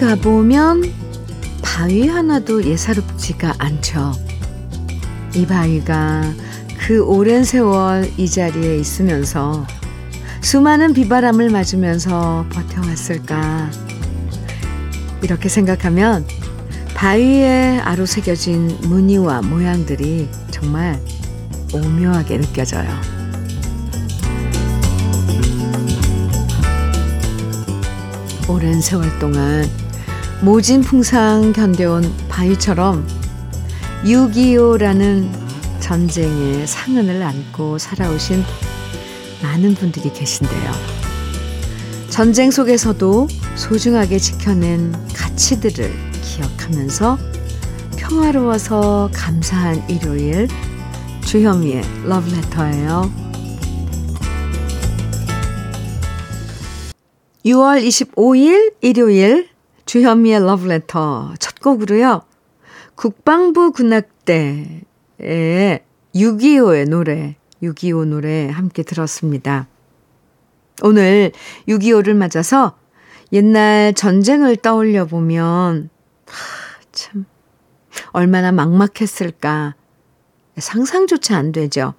가보면 바위 하나도 예사롭지가 않죠. 이 바위가 그 오랜 세월 이 자리에 있으면서 수많은 비바람을 맞으면서 버텨왔을까. 이렇게 생각하면 바위에 아로 새겨진 무늬와 모양들이 정말 오묘하게 느껴져요. 오랜 세월 동안 모진 풍상 견뎌온 바위처럼 6.25라는 전쟁의 상흔을 안고 살아오신 많은 분들이 계신데요. 전쟁 속에서도 소중하게 지켜낸 가치들을 기억하면서 평화로워서 감사한 일요일 주현미의 러브레터예요. 6월 25일 일요일 주현미의 러브레터 첫 곡으로요. 국방부 군악대의 6.25의 노래, 6.25 노래 함께 들었습니다. 오늘 6.25를 맞아서 옛날 전쟁을 떠올려 보면, 하, 참, 얼마나 막막했을까. 상상조차 안 되죠.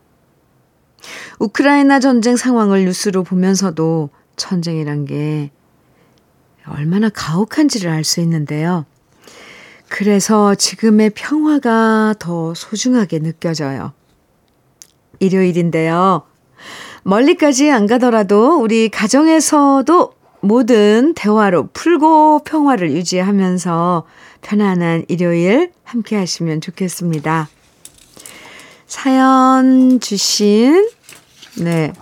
우크라이나 전쟁 상황을 뉴스로 보면서도 전쟁이란 게 얼마나 가혹한지를 알 수 있는데요. 그래서 지금의 평화가 더 소중하게 느껴져요. 일요일인데요. 멀리까지 안 가더라도 우리 가정에서도 모든 대화로 풀고 평화를 유지하면서 편안한 일요일 함께 하시면 좋겠습니다. 사연 주신, 네.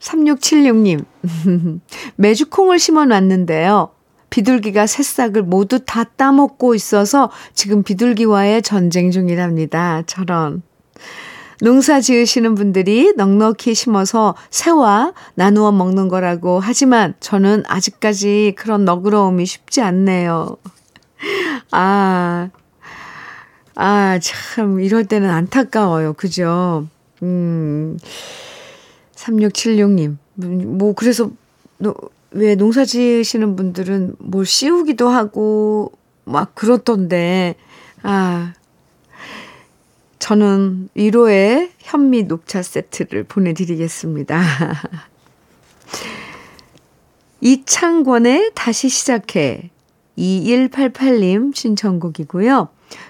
3676님. 메주콩을 심어 놨는데요. 비둘기가 새싹을 모두 다 따먹고 있어서 지금 비둘기와의 전쟁 중이랍니다. 저런. 농사 지으시는 분들이 넉넉히 심어서 새와 나누어 먹는 거라고 하지만 저는 아직까지 그런 너그러움이 쉽지 않네요. 아, 아, 참, 이럴 때는 안타까워요. 그죠? 음, 3676님. 뭐, 그래서, 왜 농사 지으시는 분들은 뭘 씌우기도 하고, 막 그렇던데, 아, 저는 1호의 현미 녹차 세트를 보내드리겠습니다. 이창권의 다시 시작해 2188님 신청곡이고요.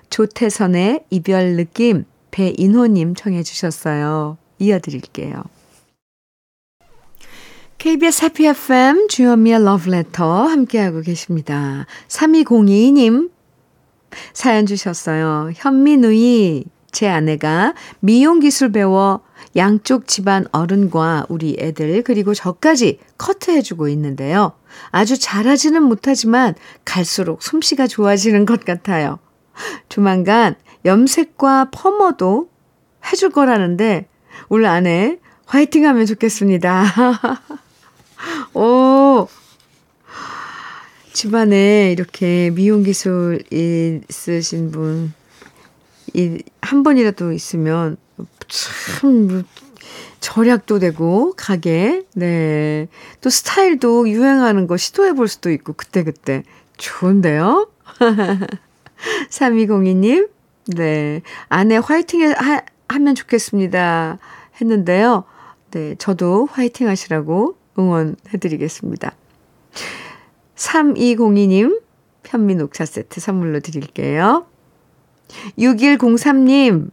조태선의 이별 느낌 배인호님 청해 주셨어요. 이어드릴게요. KBS 해피 FM 주현미의 러브레터 함께하고 계십니다. 3202님 사연 주셨어요. 현미 누이 제 아내가 미용 기술 배워 양쪽 집안 어른과 우리 애들 그리고 저까지 커트해주고 있는데요. 아주 잘하지는 못하지만 갈수록 솜씨가 좋아지는 것 같아요. 조만간 염색과 펌어도 해줄 거라는데 우리 아내 화이팅 하면 좋겠습니다. 오, 집안에 이렇게 미용 기술 있으신 분, 이, 한 번이라도 있으면 참 절약도 되고, 가게, 네. 또 스타일도 유행하는 거 시도해 볼 수도 있고, 그때그때. 좋은데요? 3202님, 네. 아내 화이팅 하, 하면 좋겠습니다. 했는데요. 네. 저도 화이팅 하시라고 응원해 드리겠습니다. 3202님, 현미 녹차 세트 선물로 드릴게요. 6103님,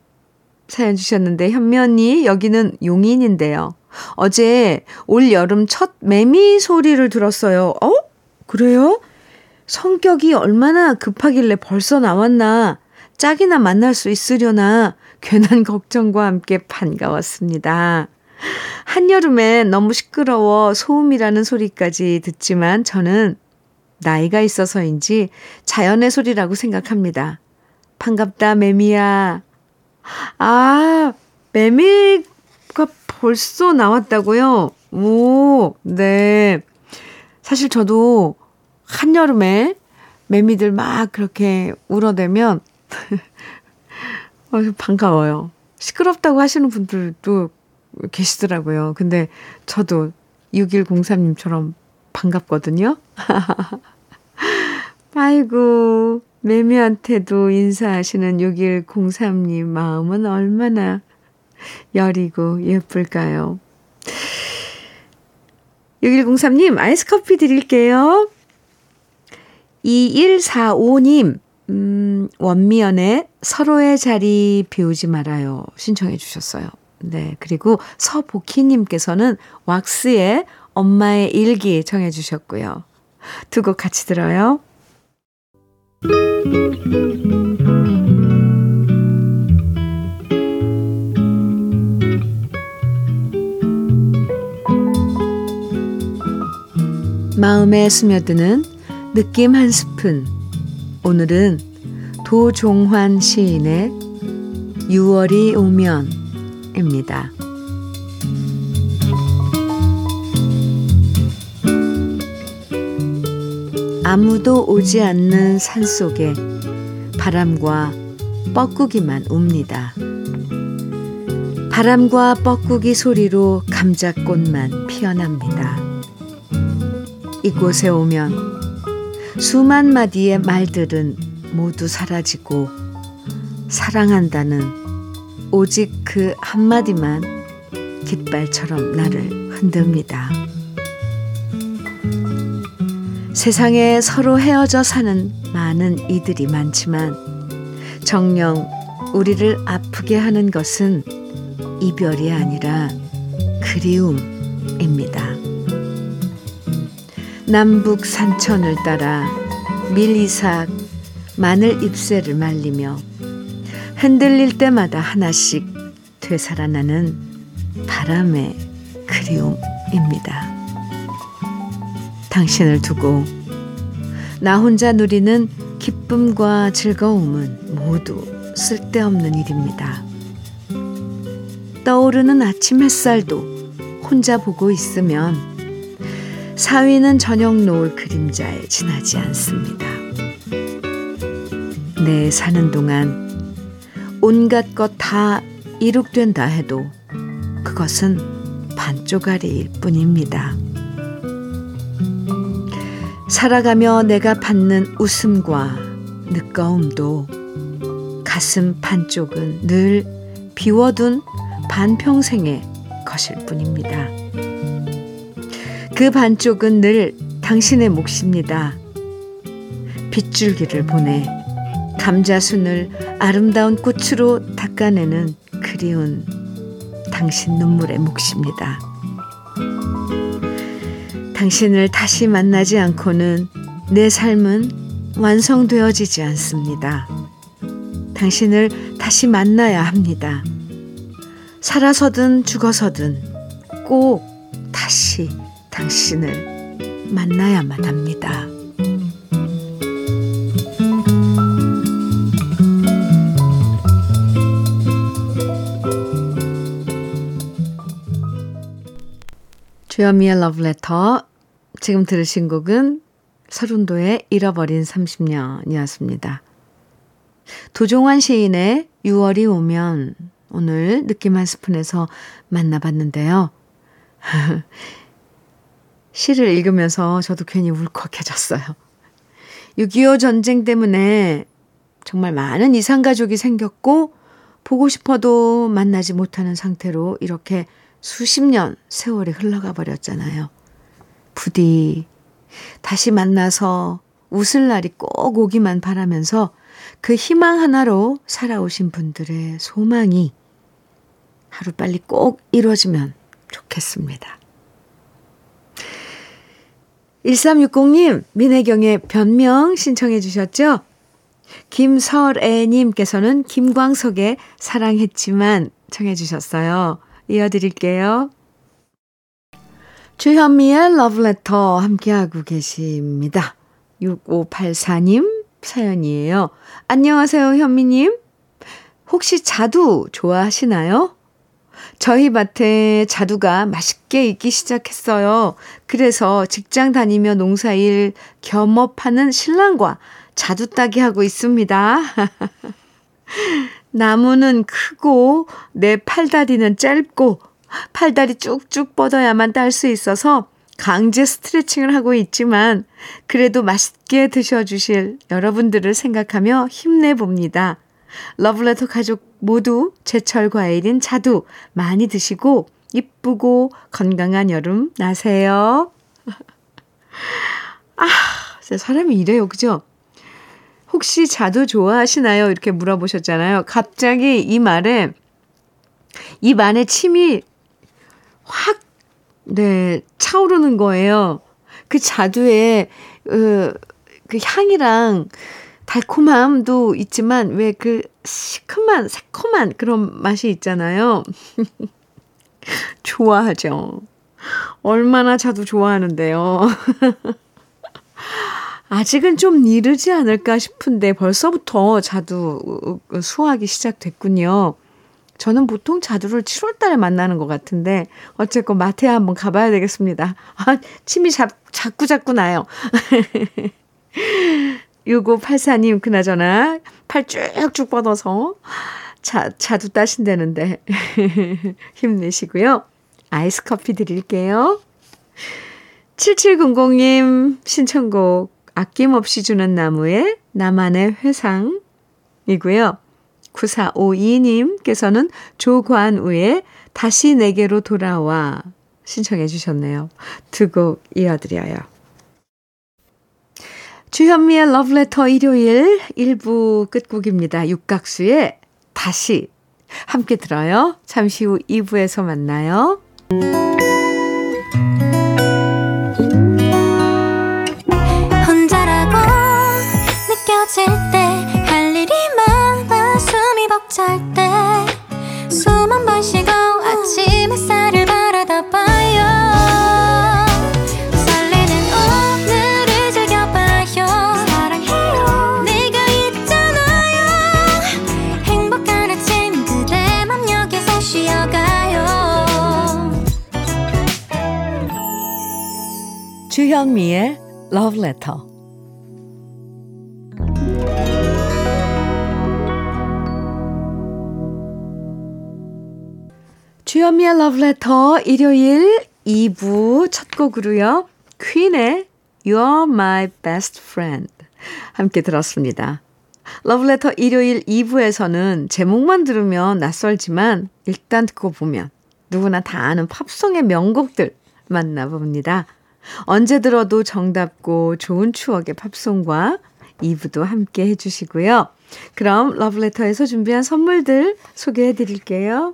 사연 주셨는데, 현미 언니, 여기는 용인인데요. 어제 올 여름 첫 매미 소리를 들었어요. 어? 그래요? 성격이 얼마나 급하길래 벌써 나왔나? 짝이나 만날 수 있으려나? 괜한 걱정과 함께 반가웠습니다. 한여름에 너무 시끄러워 소음이라는 소리까지 듣지만 저는 나이가 있어서인지 자연의 소리라고 생각합니다. 반갑다, 매미야. 아, 매미가 벌써 나왔다고요? 오, 네. 사실 저도 한여름에 매미들 막 그렇게 울어대면 어, 반가워요. 시끄럽다고 하시는 분들도 계시더라고요. 근데 저도 6103님처럼 반갑거든요. 아이고, 매미한테도 인사하시는 6103님 마음은 얼마나 여리고 예쁠까요? 6103님, 아이스 커피 드릴게요. 2145님, 음, 원미연의 서로의 자리 비우지 말아요. 신청해 주셨어요. 네. 그리고 서복희님께서는 왁스의 엄마의 일기 청해 주셨고요. 두 곡 같이 들어요. 마음에 스며드는 느낌 한 스푼. 오늘은 도종환 시인의 6월이 오면 입니다. 아무도 오지 않는 산 속에 바람과 뻐꾸기만 옵니다. 바람과 뻐꾸기 소리로 감자꽃만 피어납니다. 이곳에 오면 수만 마디의 말들은 모두 사라지고 사랑한다는 오직 그 한마디만 깃발처럼 나를 흔듭니다. 세상에 서로 헤어져 사는 많은 이들이 많지만 정녕 우리를 아프게 하는 것은 이별이 아니라 그리움입니다. 남북 산천을 따라 밀이삭 마늘 잎새를 말리며 흔들릴 때마다 하나씩 되살아나는 바람의 그리움입니다. 당신을 두고 나 혼자 누리는 기쁨과 즐거움은 모두 쓸데없는 일입니다. 떠오르는 아침 햇살도 혼자 보고 있으면 사위는 저녁 노을 그림자에 지나지 않습니다. 내 사는 동안 온갖 것 다 이룩된다 해도 그것은 반쪽짜리일 뿐입니다. 살아가며 내가 받는 웃음과 늦거움도 가슴 반쪽은 늘 비워둔 반평생의 것일 뿐입니다. 그 반쪽은 늘 당신의 몫입니다. 빗줄기를 보내 감자순을 아름다운 꽃으로 닦아내는 그리운 당신 눈물의 몫입니다. 당신을 다시 만나지 않고는 내 삶은 완성되어지지 않습니다. 당신을 다시 만나야 합니다. 살아서든 죽어서든 꼭 다시 당신을 만나야만 합니다. 주현미의 러브레터. 지금 들으신 곡은 서른도의 잃어버린 30년이었습니다. 도종환 시인의 6월이 오면 오늘 느낌 한 스푼에서 만나봤는데요. 시를 읽으면서 저도 괜히 울컥해졌어요. 6.25 전쟁 때문에 정말 많은 이산가족이 생겼고, 보고 싶어도 만나지 못하는 상태로 이렇게 수십 년 세월이 흘러가 버렸잖아요. 부디 다시 만나서 웃을 날이 꼭 오기만 바라면서 그 희망 하나로 살아오신 분들의 소망이 하루빨리 꼭 이루어지면 좋겠습니다. 1360님, 민혜경의 변명 신청해 주셨죠? 김설애님께서는 김광석의 사랑했지만 청해 주셨어요. 이어드릴게요. 주현미의 러브레터 함께하고 계십니다. 6584님 사연이에요. 안녕하세요, 현미님. 혹시 자두 좋아하시나요? 저희 밭에 자두가 맛있게 익기 시작했어요. 그래서 직장 다니며 농사일 겸업하는 신랑과 자두 따기 하고 있습니다. 나무는 크고 내 팔다리는 짧고 팔다리 쭉쭉 뻗어야만 딸 수 있어서 강제 스트레칭을 하고 있지만 그래도 맛있게 드셔주실 여러분들을 생각하며 힘내봅니다. 러블레터 가족 모두 제철 과일인 자두 많이 드시고 이쁘고 건강한 여름 나세요. 아, 사람이 이래요. 그죠? 혹시 자두 좋아하시나요? 이렇게 물어보셨잖아요. 갑자기 이 말에 입 안에 침이 확, 네, 차오르는 거예요. 그 자두의, 그, 그 향이랑 달콤함도 있지만 왜 그 시큼한, 새콤한 그런 맛이 있잖아요. 좋아하죠. 얼마나 자두 좋아하는데요. 아직은 좀 이르지 않을까 싶은데 벌써부터 자두 수확이 시작됐군요. 저는 보통 자두를 7월 달에 만나는 것 같은데, 어쨌건 마트에 한번 가봐야 되겠습니다. 아, 침이 자, 자꾸 자꾸 나요. 6584님, 그나저나, 팔 쭉쭉 뻗어서 자, 자두 따신다는데, 힘내시고요. 아이스 커피 드릴게요. 7700님, 신청곡, 아낌없이 주는 나무의 나만의 회상이고요. 9452님께서는 조관우의 다시 내게로 돌아와 신청해 주셨네요. 두 곡 이어드려요. 주현미의 러브레터 일요일 1부 끝곡입니다. 육각수의 다시 함께 들어요. 잠시 후 2부에서 만나요. 벅찰 때숨 한번 쉬고 주현미의 Love 주현미의 러브레터 일요일 2부 첫 곡으로요. 퀸의 You're My Best Friend 함께 들었습니다. 러브레터 일요일 2부에서는 제목만 들으면 낯설지만 일단 듣고 보면 누구나 다 아는 팝송의 명곡들 만나봅니다. 언제 들어도 정답고 좋은 추억의 팝송과 2부도 함께 해주시고요. 그럼 러브레터에서 준비한 선물들 소개해 드릴게요.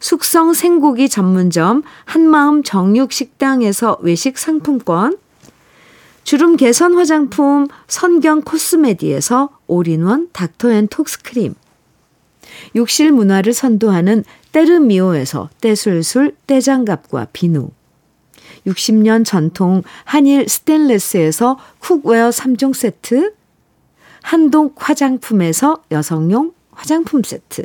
숙성 생고기 전문점 한마음 정육식당에서 외식 상품권, 주름 개선 화장품 선경 코스메디에서 올인원 닥터앤톡스크림, 욕실 문화를 선도하는 때르미오에서 때술술 때장갑과 비누, 60년 전통 한일 스텐레스에서 cookware 3종 세트, 한동 화장품에서 여성용 화장품 세트,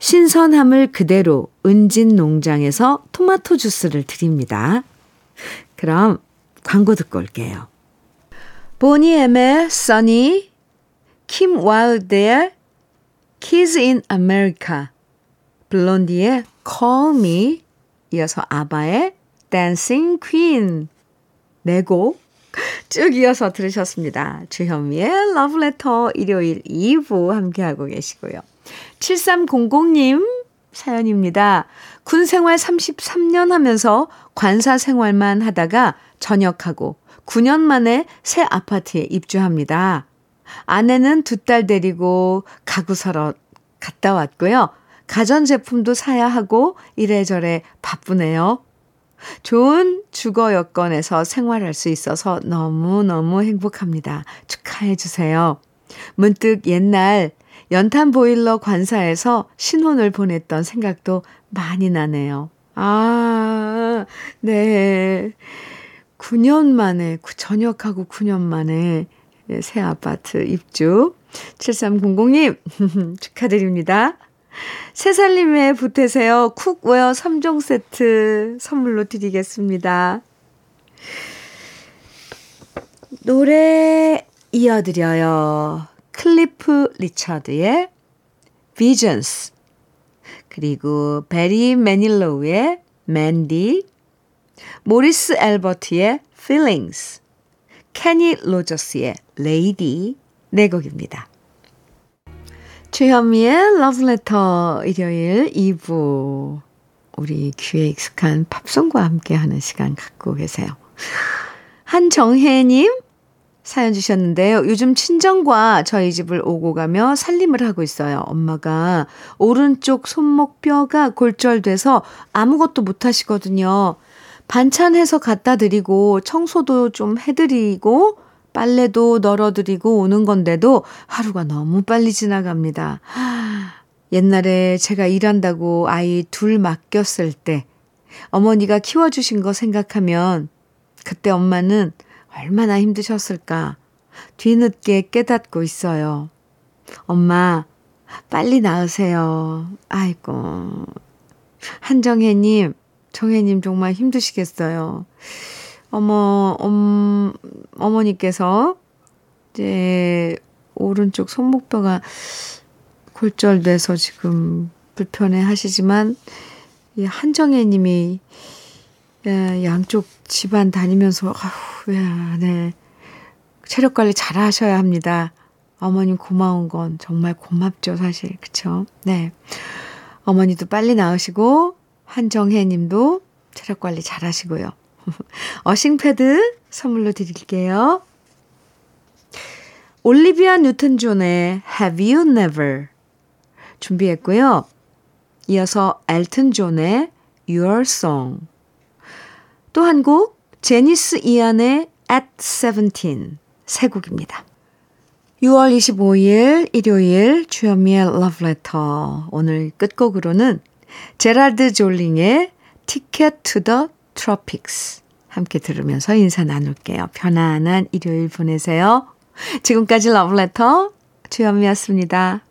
신선함을 그대로 은진 농장에서 토마토 주스를 드립니다. 그럼 광고 듣고 올게요. 보니엠의 Sunny, 킴 와일드의 Kids in America, 블론디의 Call Me, 이어서 아바의 Dancing Queen, 네곡 쭉 이어서 들으셨습니다. 주현미의 러브레터 일요일 2부 함께하고 계시고요. 7300님 사연입니다. 군 생활 33년 하면서 관사 생활만 하다가 전역하고 9년 만에 새 아파트에 입주합니다. 아내는 두 딸 데리고 가구 사러 갔다 왔고요. 가전제품도 사야 하고 이래저래 바쁘네요. 좋은 주거 여건에서 생활할 수 있어서 너무너무 행복합니다. 축하해 주세요. 문득 옛날 연탄 보일러 관사에서 신혼을 보냈던 생각도 많이 나네요. 아, 네. 9년 만에, 전역하고 9년 만에 새 아파트 입주. 7300님, 축하드립니다. 새살림에 보태세요. cookware 3종 세트 선물로 드리겠습니다. 노래 이어드려요. 클리프 리처드의 Visions 그리고 베리 매닐로우의 Mandy 모리스 엘버트의 Feelings 케니 로저스의 Lady 네 곡입니다. 주현미의 러브레터 일요일 2부 우리 귀에 익숙한 팝송과 함께하는 시간 갖고 계세요. 한정혜님 사연 주셨는데요. 요즘 친정과 저희 집을 오고 가며 살림을 하고 있어요. 엄마가 오른쪽 손목뼈가 골절돼서 아무것도 못 하시거든요. 반찬해서 갖다 드리고 청소도 좀 해드리고 빨래도 널어드리고 오는 건데도 하루가 너무 빨리 지나갑니다. 옛날에 제가 일한다고 아이 둘 맡겼을 때 어머니가 키워주신 거 생각하면 그때 엄마는 얼마나 힘드셨을까 뒤늦게 깨닫고 있어요. 엄마, 빨리 나으세요. 아이고. 한정혜님, 정혜님 정말 힘드시겠어요. 어머, 엄, 어머니께서 이제 오른쪽 손목뼈가 골절돼서 지금 불편해 하시지만, 이 한정혜 님이 양쪽 집안 다니면서, 아휴, 야, 네. 체력 관리 잘 하셔야 합니다. 어머님 고마운 건 정말 고맙죠, 사실. 그쵸? 네. 어머니도 빨리 나으시고, 한정혜 님도 체력 관리 잘 하시고요. 어싱패드 선물로 드릴게요. 올리비아 뉴튼 존의 Have You Never 준비했고요. 이어서 엘튼 존의 Your Song 또 한 곡 제니스 이안의 At 17세 곡입니다. 6월 25일 일요일 주현미의 Love Letter 오늘 끝곡으로는 제랄드 졸링의 Ticket to the Tropics 함께 들으면서 인사 나눌게요. 편안한 일요일 보내세요. 지금까지 러브레터 주현미였습니다.